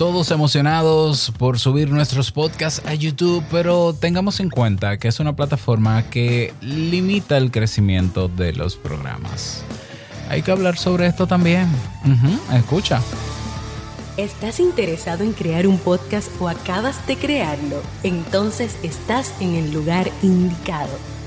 Todos emocionados por subir nuestros podcasts a YouTube, pero tengamos en cuenta que es una plataforma que limita el crecimiento de los programas. Hay que hablar sobre esto también. Escucha. ¿Estás interesado en crear un podcast o acabas de crearlo? Entonces estás en el lugar indicado.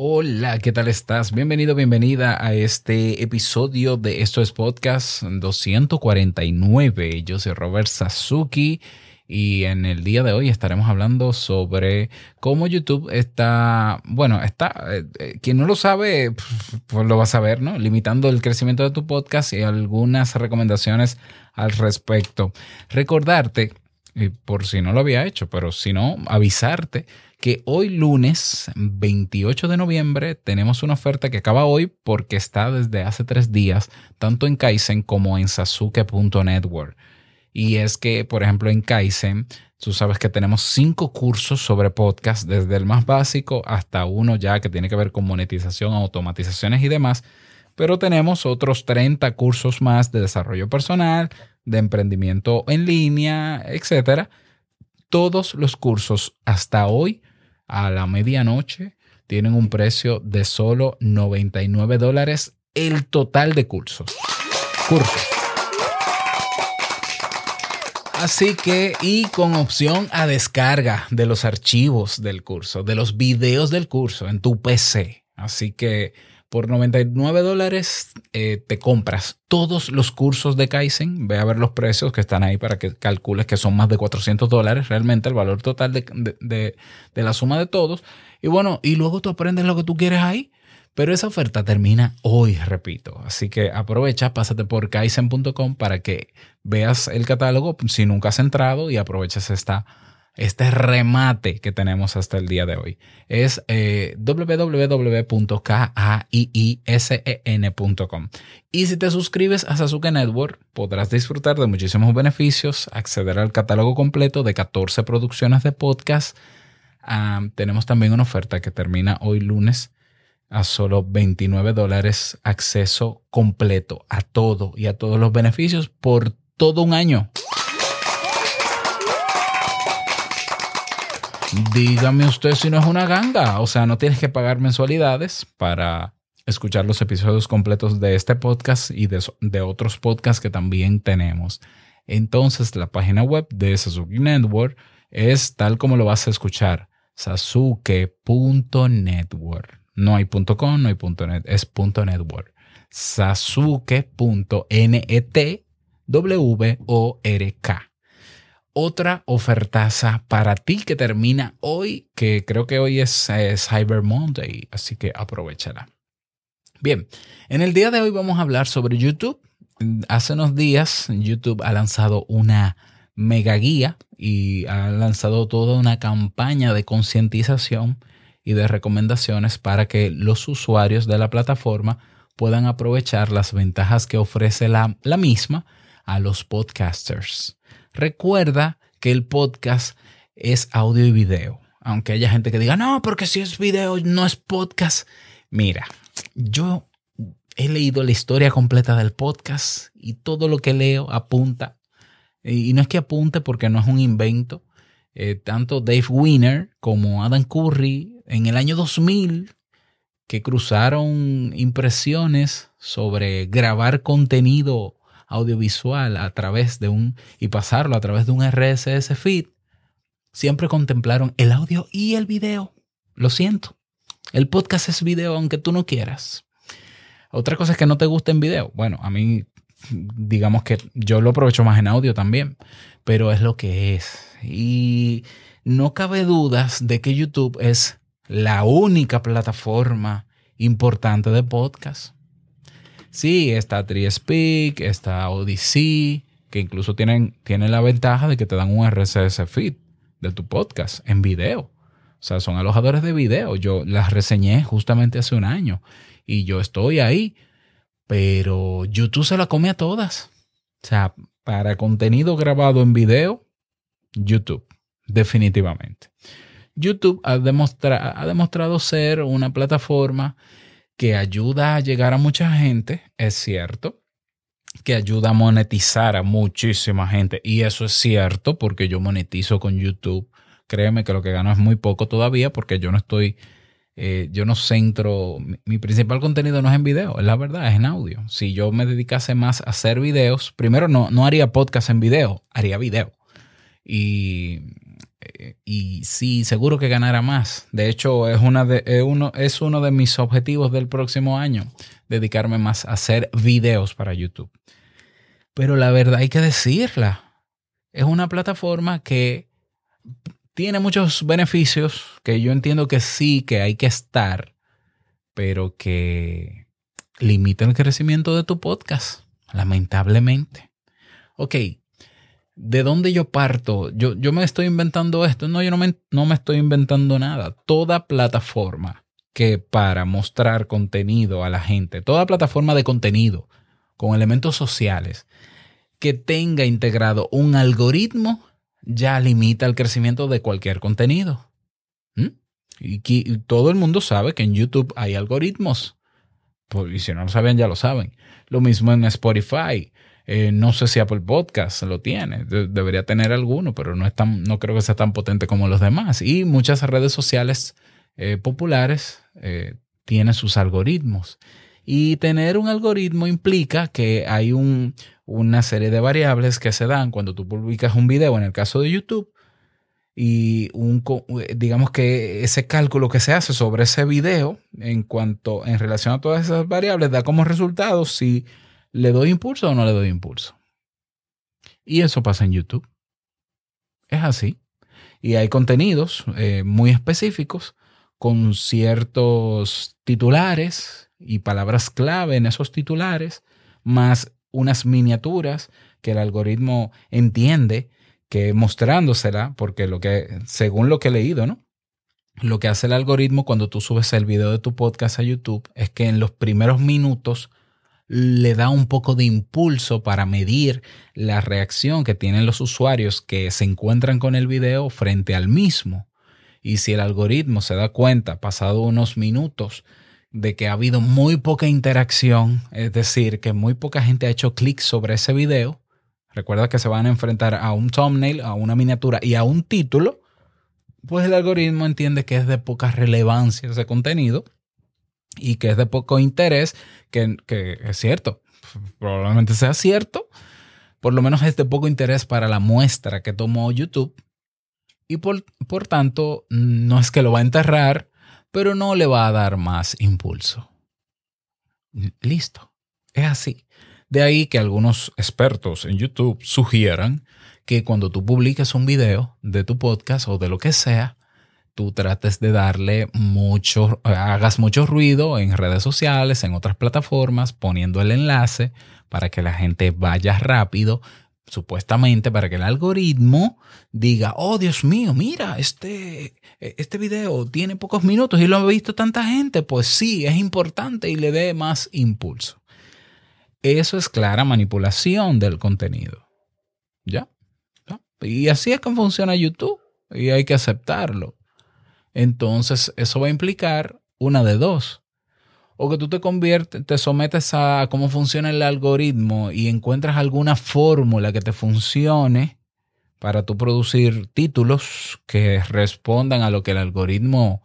Hola, ¿qué tal estás? Bienvenido, bienvenida a este episodio de Esto es Podcast 249. Yo soy Robert Sasuki y en el día de hoy estaremos hablando sobre cómo YouTube está, bueno, está, eh, eh, quien no lo sabe, pues lo va a saber, ¿no? Limitando el crecimiento de tu podcast y algunas recomendaciones al respecto. Recordarte, por si no lo había hecho, pero si no, avisarte que hoy lunes 28 de noviembre tenemos una oferta que acaba hoy porque está desde hace tres días, tanto en Kaizen como en sasuke.network. Y es que, por ejemplo, en Kaizen, tú sabes que tenemos cinco cursos sobre podcast, desde el más básico hasta uno ya que tiene que ver con monetización, automatizaciones y demás. Pero tenemos otros 30 cursos más de desarrollo personal, de emprendimiento en línea, etcétera. Todos los cursos hasta hoy a la medianoche tienen un precio de solo 99 dólares el total de cursos. Cursos. Así que, y con opción a descarga de los archivos del curso, de los videos del curso en tu PC. Así que por 99 dólares eh, te compras todos los cursos de Kaizen. Ve a ver los precios que están ahí para que calcules que son más de 400 dólares realmente el valor total de, de, de, la suma de todos. Y bueno, y luego tú aprendes lo que tú quieres ahí. Pero esa oferta termina hoy, repito. Así que aprovecha, pásate por kaizen.com para que veas el catálogo si nunca has entrado y aproveches esta, este remate que tenemos hasta el día de hoy. Es eh, www.kaiisen.com. Y si te suscribes a Sasuke Network, podrás disfrutar de muchísimos beneficios, acceder al catálogo completo de 14 producciones de podcast. Tenemos también una oferta que termina hoy lunes a solo 29 dólares acceso completo a todo y a todos los beneficios por todo un año. Dígame usted si no es una ganga. O sea, no tienes que pagar mensualidades para escuchar los episodios completos de este podcast y de, otros podcasts que también tenemos. Entonces, la página web de Sasuke Network es tal como lo vas a escuchar, sasuke.network. No hay .com, no hay .net, es .network. Sasuke.network. Otra ofertaza para ti que termina hoy, que creo que hoy es Cyber Monday, así que aprovechala. Bien, en el día de hoy vamos a hablar sobre YouTube. Hace unos días YouTube ha lanzado una mega guía y ha lanzado toda una campaña de concientización y de recomendaciones para que los usuarios de la plataforma puedan aprovechar las ventajas que ofrece la, la misma a los podcasters. Recuerda que el podcast es audio y video. Aunque haya gente que diga, no, porque si es video no es podcast. Mira, yo he leído la historia completa del podcast y todo lo que leo apunta. Y no es que apunte porque no es un invento. Eh, tanto Dave Winner como Adam Curry en el año 2000 que cruzaron impresiones sobre grabar contenido audiovisual a través de un y pasarlo a través de un RSS feed, siempre contemplaron el audio y el video. Lo siento. El podcast es video aunque tú no quieras. Otra cosa es que no te guste en video. Bueno, a mí digamos que yo lo aprovecho más en audio también, pero es lo que es. Y no cabe dudas de que YouTube es la única plataforma importante de podcast. Sí, está TreeSpeak, está Odyssey, que incluso tienen, tienen la ventaja de que te dan un RSS feed de tu podcast en video. O sea, son alojadores de video. Yo las reseñé justamente hace un año y yo estoy ahí, pero YouTube se la come a todas. O sea, para contenido grabado en video, YouTube, definitivamente. YouTube ha, ha demostrado ser una plataforma que ayuda a llegar a mucha gente, es cierto, que ayuda a monetizar a muchísima gente. Y eso es cierto porque yo monetizo con YouTube. Créeme que lo que gano es muy poco todavía porque yo no estoy, eh, yo no centro, mi, principal contenido no es en video, es la verdad, es en audio. Si yo me dedicase más a hacer videos, primero no, no haría podcast en video, haría video. Y, y sí, seguro que ganara más. De hecho, es, una de, uno, es uno de mis objetivos del próximo año, dedicarme más a hacer videos para YouTube. Pero la verdad hay que decirla. Es una plataforma que tiene muchos beneficios, que yo entiendo que sí, que hay que estar, pero que limita el crecimiento de tu podcast, lamentablemente. Ok, ¿de dónde yo parto? Yo, yo me estoy inventando esto. No, yo no me, no me estoy inventando nada. Toda plataforma que para mostrar contenido a la gente, toda plataforma de contenido con elementos sociales, que tenga integrado un algoritmo ya limita el crecimiento de cualquier contenido. ¿Mm? Y, todo el mundo sabe que en YouTube hay algoritmos. Pues, y si no lo saben, ya lo saben. Lo mismo en Spotify. Eh, no sé si Apple Podcast lo tiene. debería tener alguno, pero no, es tan, no creo que sea tan potente como los demás. Y muchas redes sociales eh, populares eh, tienen sus algoritmos. Y tener un algoritmo implica que hay un, una serie de variables que se dan cuando tú publicas un video, en el caso de YouTube, y un, digamos que ese cálculo que se hace sobre ese video en cuanto en relación a todas esas variables da como resultado si le doy impulso o no le doy impulso. Y eso pasa en YouTube. Es así. Y hay contenidos eh, muy específicos con ciertos titulares y palabras clave en esos titulares, más unas miniaturas que el algoritmo entiende que mostrándosela, porque lo que, según lo que he leído, ¿no? Lo que hace el algoritmo cuando tú subes el video de tu podcast a YouTube es que en los primeros minutos le da un poco de impulso para medir la reacción que tienen los usuarios que se encuentran con el video frente al mismo. Y si el algoritmo se da cuenta, pasado unos minutos, de que ha habido muy poca interacción, es decir, que muy poca gente ha hecho clic sobre ese video. Recuerda que se van a enfrentar a un thumbnail, a una miniatura y a un título. Pues el algoritmo entiende que es de poca relevancia ese contenido y que es de poco interés, que, es cierto, probablemente sea cierto, por lo menos es de poco interés para la muestra que tomó YouTube y por, por tanto no es que lo va a enterrar pero no le va a dar más impulso. Listo, es así. De ahí que algunos expertos en YouTube sugieran que cuando tú publiques un video de tu podcast o de lo que sea, tú trates de darle mucho, hagas mucho ruido en redes sociales, en otras plataformas, poniendo el enlace para que la gente vaya rápido, supuestamente para que el algoritmo diga, oh Dios mío, mira, este, este video tiene pocos minutos y lo ha visto tanta gente, pues sí, es importante y le dé más impulso. Eso es clara manipulación del contenido. ¿Ya? Y así es que funciona YouTube y hay que aceptarlo. Entonces, eso va a implicar una de dos o que tú te conviertes, te sometes a cómo funciona el algoritmo y encuentras alguna fórmula que te funcione para tú producir títulos que respondan a lo que el algoritmo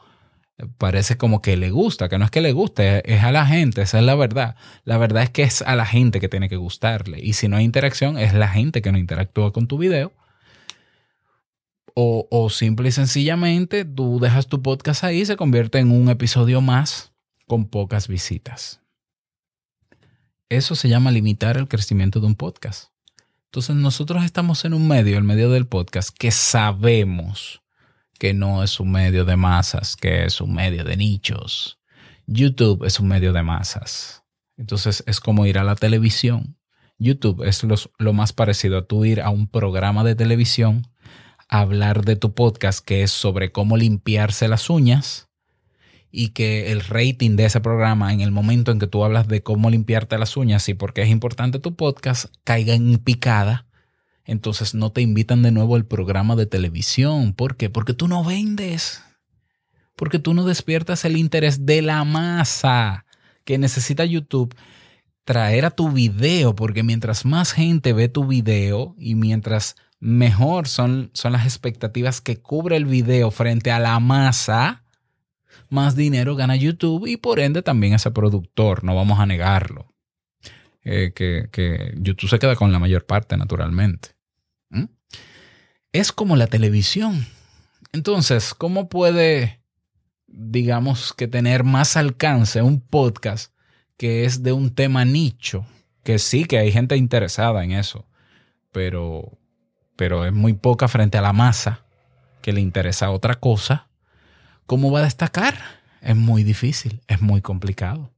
parece como que le gusta, que no es que le guste, es a la gente, esa es la verdad. La verdad es que es a la gente que tiene que gustarle. Y si no hay interacción, es la gente que no interactúa con tu video. O, o simple y sencillamente tú dejas tu podcast ahí y se convierte en un episodio más con pocas visitas. Eso se llama limitar el crecimiento de un podcast. Entonces nosotros estamos en un medio, el medio del podcast, que sabemos que no es un medio de masas, que es un medio de nichos. YouTube es un medio de masas. Entonces es como ir a la televisión. YouTube es lo más parecido a tú ir a un programa de televisión, hablar de tu podcast que es sobre cómo limpiarse las uñas y que el rating de ese programa en el momento en que tú hablas de cómo limpiarte las uñas y por qué es importante tu podcast caiga en picada, entonces no te invitan de nuevo al programa de televisión. ¿Por qué? Porque tú no vendes. Porque tú no despiertas el interés de la masa que necesita YouTube traer a tu video, porque mientras más gente ve tu video y mientras mejor son, son las expectativas que cubre el video frente a la masa, más dinero gana YouTube y por ende también ese productor, no vamos a negarlo. Eh, que, YouTube se queda con la mayor parte naturalmente. ¿Mm? Es como la televisión. Entonces, ¿cómo puede, digamos, que tener más alcance un podcast que es de un tema nicho? Que sí, que hay gente interesada en eso, pero, pero es muy poca frente a la masa que le interesa otra cosa ¿Cómo va a destacar? Es muy difícil, es muy complicado.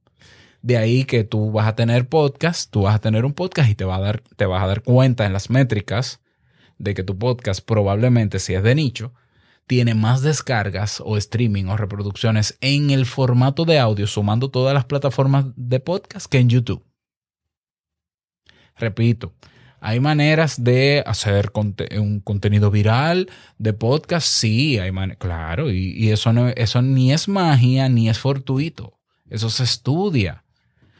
De ahí que tú vas a tener podcast, tú vas a tener un podcast y te, va a dar, te vas a dar cuenta en las métricas de que tu podcast probablemente, si es de nicho, tiene más descargas o streaming o reproducciones en el formato de audio, sumando todas las plataformas de podcast que en YouTube. Repito, hay maneras de hacer un contenido viral de podcast, sí, hay claro, y, eso, no, eso ni es magia ni es fortuito, eso se estudia.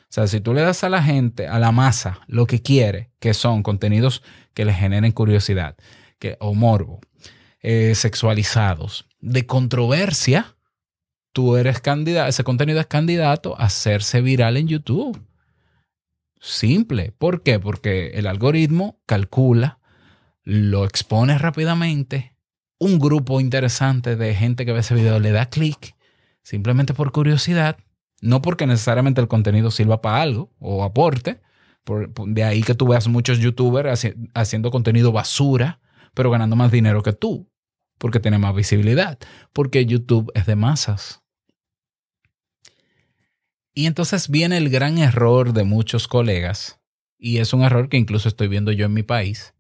O sea, si tú le das a la gente, a la masa, lo que quiere, que son contenidos que le generen curiosidad que, o morbo, eh, sexualizados, de controversia, tú eres candidato, ese contenido es candidato a hacerse viral en YouTube. Simple. ¿Por qué? Porque el algoritmo calcula, lo expone rápidamente, un grupo interesante de gente que ve ese video le da clic, simplemente por curiosidad, no porque necesariamente el contenido sirva para algo o aporte. de ahí que tú veas muchos youtubers haciendo contenido basura, pero ganando más dinero que tú, porque tiene más visibilidad, porque YouTube es de masas. Y entonces viene el gran error de muchos colegas, y es un error que incluso estoy viendo yo en mi país,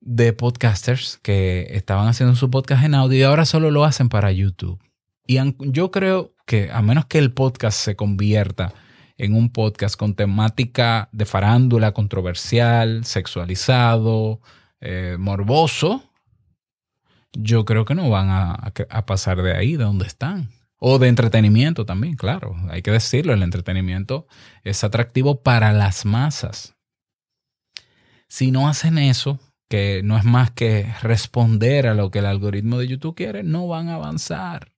de podcasters que estaban haciendo su podcast en audio y ahora solo lo hacen para YouTube. Y yo creo que a menos que el podcast se convierta en un podcast con temática de farándula controversial, sexualizado, eh, morboso, yo creo que no van a pasar de ahí, de donde están. O de entretenimiento también, claro, hay que decirlo, el entretenimiento es atractivo para las masas. Si no hacen eso, que no es más que responder a lo que el algoritmo de YouTube quiere, no van a avanzar.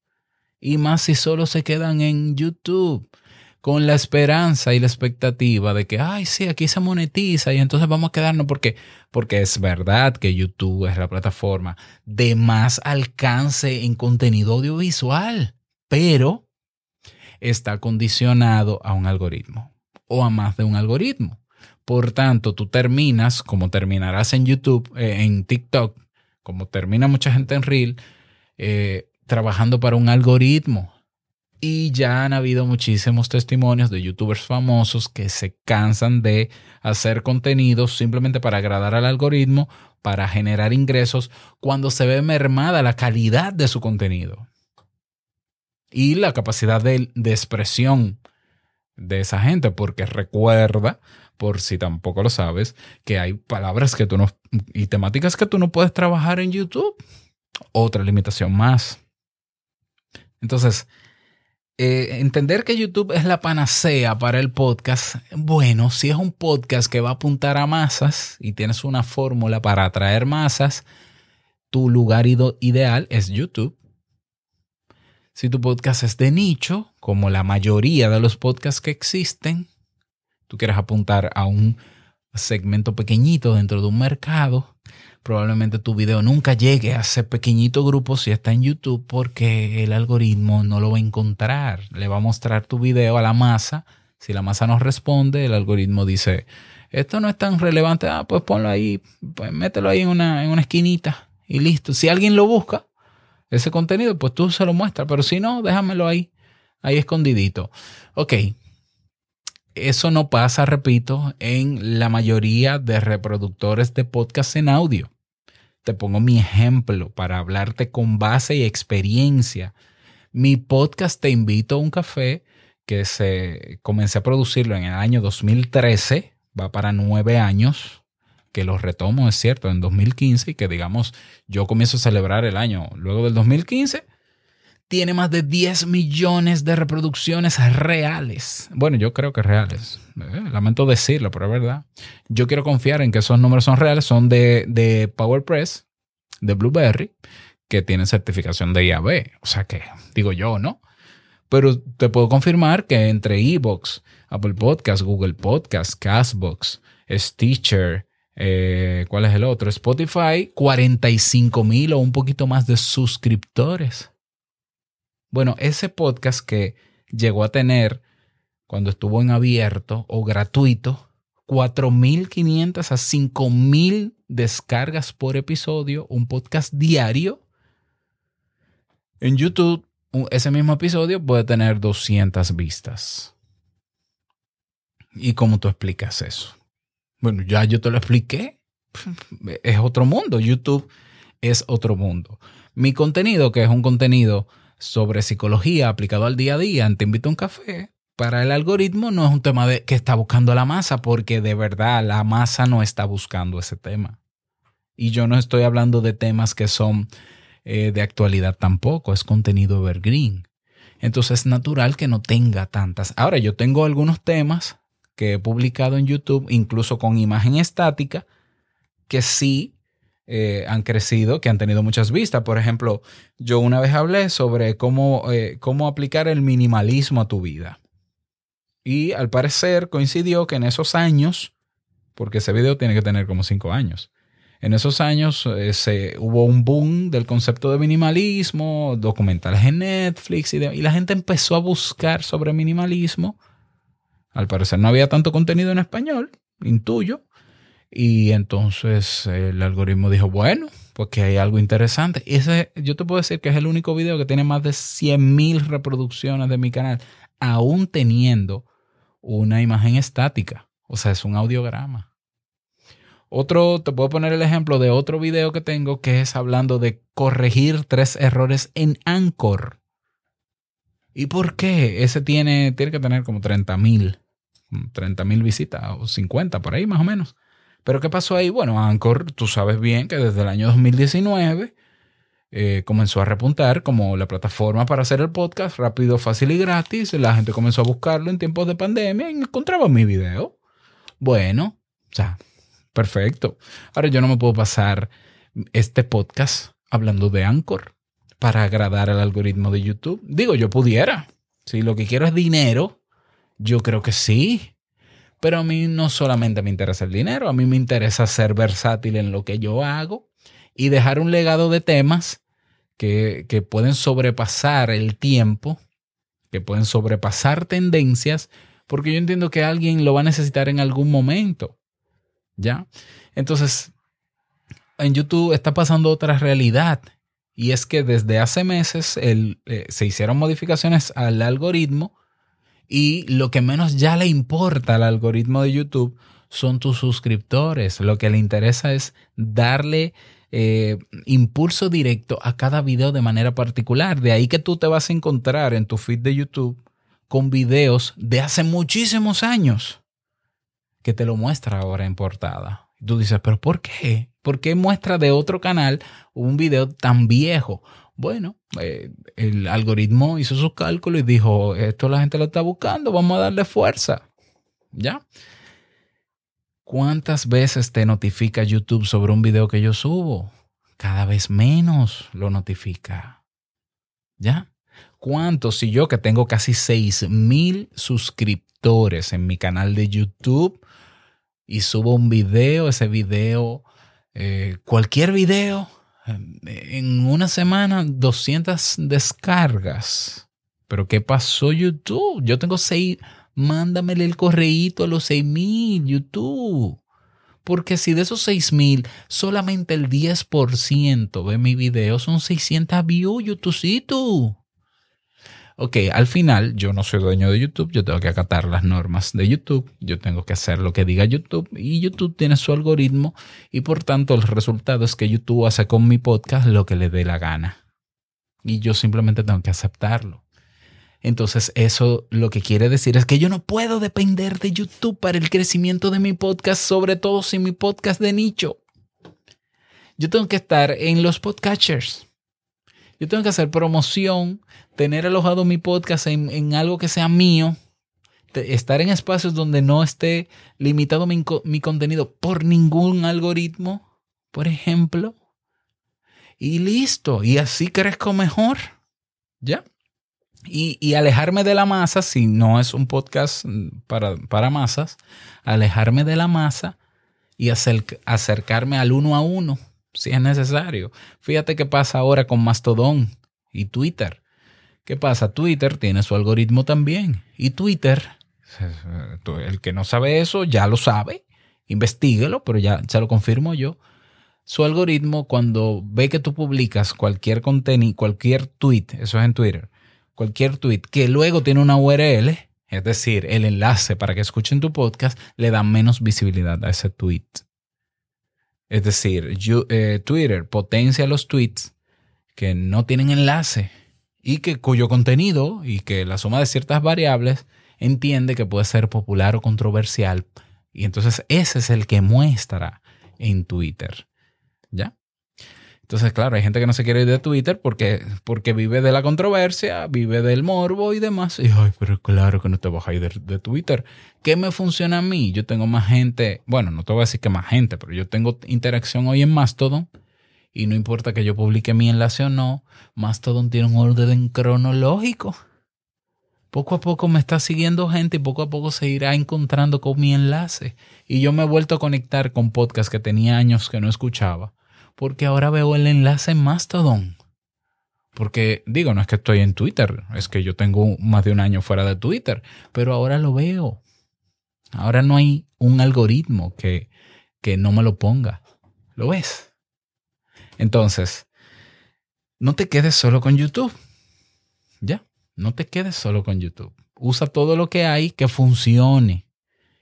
Y más si solo se quedan en YouTube con la esperanza y la expectativa de que, ay, sí, aquí se monetiza y entonces vamos a quedarnos porque, porque es verdad que YouTube es la plataforma de más alcance en contenido audiovisual pero está condicionado a un algoritmo o a más de un algoritmo. Por tanto, tú terminas, como terminarás en YouTube, eh, en TikTok, como termina mucha gente en Reel, eh, trabajando para un algoritmo. Y ya han habido muchísimos testimonios de youtubers famosos que se cansan de hacer contenidos simplemente para agradar al algoritmo, para generar ingresos, cuando se ve mermada la calidad de su contenido y la capacidad de, expresión de esa gente, porque recuerda, por si tampoco lo sabes, que hay palabras que tú no y temáticas que tú no puedes trabajar en YouTube. Otra limitación más. Entonces, eh, entender que YouTube es la panacea para el podcast, bueno, si es un podcast que va a apuntar a masas y tienes una fórmula para atraer masas, tu lugar ideal es YouTube. Si tu podcast es de nicho, como la mayoría de los podcasts que existen, tú quieres apuntar a un segmento pequeñito dentro de un mercado, probablemente tu video nunca llegue a ese pequeñito grupo si está en YouTube porque el algoritmo no lo va a encontrar. Le va a mostrar tu video a la masa. Si la masa no responde, el algoritmo dice, esto no es tan relevante, ah, pues ponlo ahí, pues mételo ahí en una, en una esquinita y listo. Si alguien lo busca, ese contenido, pues tú se lo muestras, pero si no, déjamelo ahí, ahí escondidito. Ok. eso no pasa, repito, en la mayoría de reproductores de podcast en audio. Te pongo mi ejemplo para hablarte con base y experiencia. Mi podcast Te invito a un café que se comencé a producirlo en el año 2013, va para nueve años, que lo retomo, es cierto, en 2015 y que digamos yo comienzo a celebrar el año luego del 2015 tiene más de 10 millones de reproducciones reales. Bueno, yo creo que reales. Eh, lamento decirlo, pero es verdad. Yo quiero confiar en que esos números son reales. Son de, de PowerPress, de Blueberry, que tienen certificación de IAB. O sea que, digo yo, ¿no? Pero te puedo confirmar que entre Evox, Apple Podcasts, Google Podcasts, Castbox, Stitcher, eh, ¿cuál es el otro? Spotify, 45 mil o un poquito más de suscriptores. Bueno, ese podcast que llegó a tener cuando estuvo en abierto o gratuito, 4.500 a 5.000 descargas por episodio, un podcast diario. En YouTube, ese mismo episodio puede tener 200 vistas. ¿Y cómo tú explicas eso? Bueno, ya yo te lo expliqué. Es otro mundo. YouTube es otro mundo. Mi contenido, que es un contenido sobre psicología aplicado al día a día Te invito a un café, para el algoritmo no es un tema de que está buscando la masa, porque de verdad la masa no está buscando ese tema. Y yo no estoy hablando de temas que son eh, de actualidad tampoco, es contenido evergreen. Entonces es natural que no tenga tantas. Ahora yo tengo algunos temas que he publicado en YouTube, incluso con imagen estática, que sí eh, han crecido, que han tenido muchas vistas. Por ejemplo, yo una vez hablé sobre cómo, eh, cómo aplicar el minimalismo a tu vida. Y al parecer coincidió que en esos años, porque ese video tiene que tener como cinco años, en esos años eh, se, hubo un boom del concepto de minimalismo, documentales en Netflix y, y la gente empezó a buscar sobre minimalismo. Al parecer no había tanto contenido en español, intuyo, y entonces el algoritmo dijo, bueno, porque hay algo interesante. Ese, yo te puedo decir que es el único video que tiene más de 100.000 reproducciones de mi canal, aún teniendo una imagen estática. O sea, es un audiograma. Otro, te puedo poner el ejemplo de otro video que tengo que es hablando de corregir tres errores en Anchor. ¿Y por qué? Ese tiene, tiene que tener como 30 mil, 30 mil visitas o 50 por ahí más o menos. Pero ¿qué pasó ahí? Bueno, Anchor, tú sabes bien que desde el año 2019 eh, comenzó a repuntar como la plataforma para hacer el podcast rápido, fácil y gratis. La gente comenzó a buscarlo en tiempos de pandemia y encontraba mi video. Bueno, o sea, perfecto. Ahora yo no me puedo pasar este podcast hablando de Anchor para agradar al algoritmo de YouTube. Digo, yo pudiera. Si lo que quiero es dinero, yo creo que sí. Pero a mí no solamente me interesa el dinero, a mí me interesa ser versátil en lo que yo hago y dejar un legado de temas que, que pueden sobrepasar el tiempo, que pueden sobrepasar tendencias, porque yo entiendo que alguien lo va a necesitar en algún momento. ¿Ya? Entonces, en YouTube está pasando otra realidad. Y es que desde hace meses eh, se hicieron modificaciones al algoritmo y lo que menos ya le importa al algoritmo de YouTube son tus suscriptores. Lo que le interesa es darle eh, impulso directo a cada video de manera particular. De ahí que tú te vas a encontrar en tu feed de YouTube con videos de hace muchísimos años que te lo muestra ahora en portada. Tú dices, pero ¿por qué? ¿Por qué muestra de otro canal un video tan viejo? Bueno, eh, el algoritmo hizo sus cálculos y dijo, esto la gente lo está buscando, vamos a darle fuerza. ¿Ya? ¿Cuántas veces te notifica YouTube sobre un video que yo subo? Cada vez menos lo notifica. ¿Ya? ¿Cuántos? Si yo que tengo casi 6 mil suscriptores en mi canal de YouTube y subo un video, ese video, eh, cualquier video, en una semana 200 descargas. Pero ¿qué pasó YouTube? Yo tengo 6, mándamele el correíto a los 6000 YouTube. Porque si de esos 6000 solamente el 10% ve mi video, son 600 views, YouTubecito. Ok, al final yo no soy dueño de YouTube, yo tengo que acatar las normas de YouTube, yo tengo que hacer lo que diga YouTube y YouTube tiene su algoritmo y por tanto el resultado es que YouTube hace con mi podcast lo que le dé la gana. Y yo simplemente tengo que aceptarlo. Entonces eso lo que quiere decir es que yo no puedo depender de YouTube para el crecimiento de mi podcast, sobre todo si mi podcast de nicho. Yo tengo que estar en los podcatchers. Yo tengo que hacer promoción, tener alojado mi podcast en, algo que sea mío, estar en espacios donde no esté limitado mi, contenido por ningún algoritmo, por ejemplo. Y listo, y así crezco mejor. ¿Ya? Y, alejarme de la masa, si no es un podcast para, para masas, alejarme de la masa y acercarme al uno a uno si es necesario. Fíjate qué pasa ahora con Mastodon y Twitter. ¿Qué pasa? Twitter tiene su algoritmo también. Y Twitter, el que no sabe eso ya lo sabe. Investíguelo, pero ya se lo confirmo yo. Su algoritmo, cuando ve que tú publicas cualquier contenido, cualquier tweet, eso es en Twitter, cualquier tweet que luego tiene una URL, es decir, el enlace para que escuchen tu podcast, le da menos visibilidad a ese tweet. Es decir, eh, Twitter potencia los tweets que no tienen enlace y que cuyo contenido y que la suma de ciertas variables entiende que puede ser popular o controversial. Y entonces ese es el que muestra en Twitter. ¿Ya? Entonces, claro, hay gente que no se quiere ir de Twitter porque, porque vive de la controversia, vive del morbo y demás. Y, ay, pero claro que no te vas a ir de, Twitter. ¿Qué me funciona a mí? Yo tengo más gente, bueno, no te voy a decir que más gente, pero yo tengo interacción hoy en Mastodon. Y no importa que yo publique mi enlace o no, Mastodon tiene un orden cronológico. Poco a poco me está siguiendo gente y poco a poco se irá encontrando con mi enlace. Y yo me he vuelto a conectar con podcasts que tenía años que no escuchaba porque ahora veo el enlace en Mastodon. Porque digo, no es que estoy en Twitter, es que yo tengo más de un año fuera de Twitter, pero ahora lo veo. Ahora no hay un algoritmo que, que no me lo ponga. ¿Lo ves? Entonces, no te quedes solo con YouTube. Ya, no te quedes solo con YouTube. Usa todo lo que hay que funcione.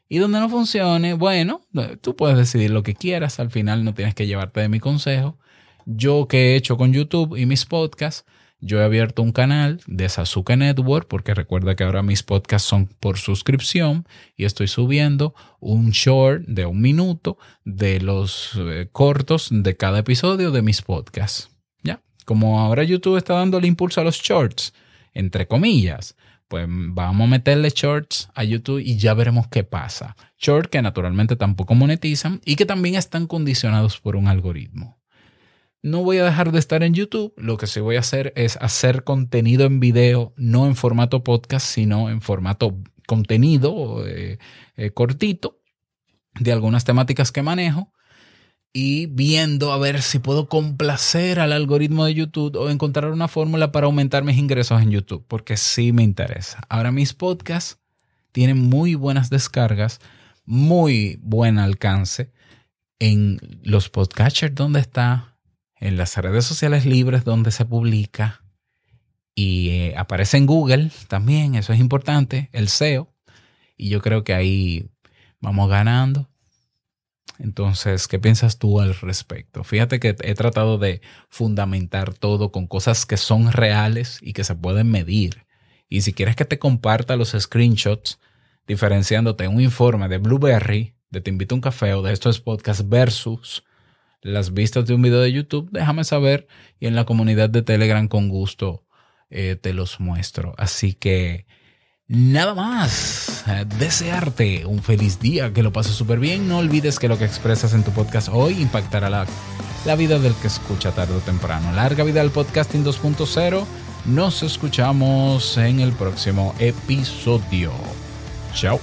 Y donde no funcione, bueno, tú puedes decidir lo que quieras. Al final no tienes que llevarte de mi consejo. Yo que he hecho con YouTube y mis podcasts, yo he abierto un canal de Sasuke Network porque recuerda que ahora mis podcasts son por suscripción y estoy subiendo un short de un minuto de los eh, cortos de cada episodio de mis podcasts. ¿Ya? Como ahora YouTube está dando el impulso a los shorts, entre comillas, pues vamos a meterle shorts a YouTube y ya veremos qué pasa. Shorts que naturalmente tampoco monetizan y que también están condicionados por un algoritmo. No voy a dejar de estar en YouTube, lo que sí voy a hacer es hacer contenido en video, no en formato podcast, sino en formato contenido eh, eh, cortito de algunas temáticas que manejo y viendo a ver si puedo complacer al algoritmo de YouTube o encontrar una fórmula para aumentar mis ingresos en YouTube, porque sí me interesa. Ahora mis podcasts tienen muy buenas descargas, muy buen alcance en los podcatchers donde está, en las redes sociales libres donde se publica y eh, aparece en Google también, eso es importante, el SEO. Y yo creo que ahí vamos ganando. Entonces, ¿qué piensas tú al respecto? Fíjate que he tratado de fundamentar todo con cosas que son reales y que se pueden medir. Y si quieres que te comparta los screenshots, diferenciándote un informe de Blueberry, de Te invito a un café o de estos podcasts versus las vistas de un video de YouTube, déjame saber y en la comunidad de Telegram con gusto eh, te los muestro. Así que Nada más. Desearte un feliz día, que lo pases súper bien. No olvides que lo que expresas en tu podcast hoy impactará la, la vida del que escucha tarde o temprano. Larga vida al podcasting 2.0. Nos escuchamos en el próximo episodio. Chao.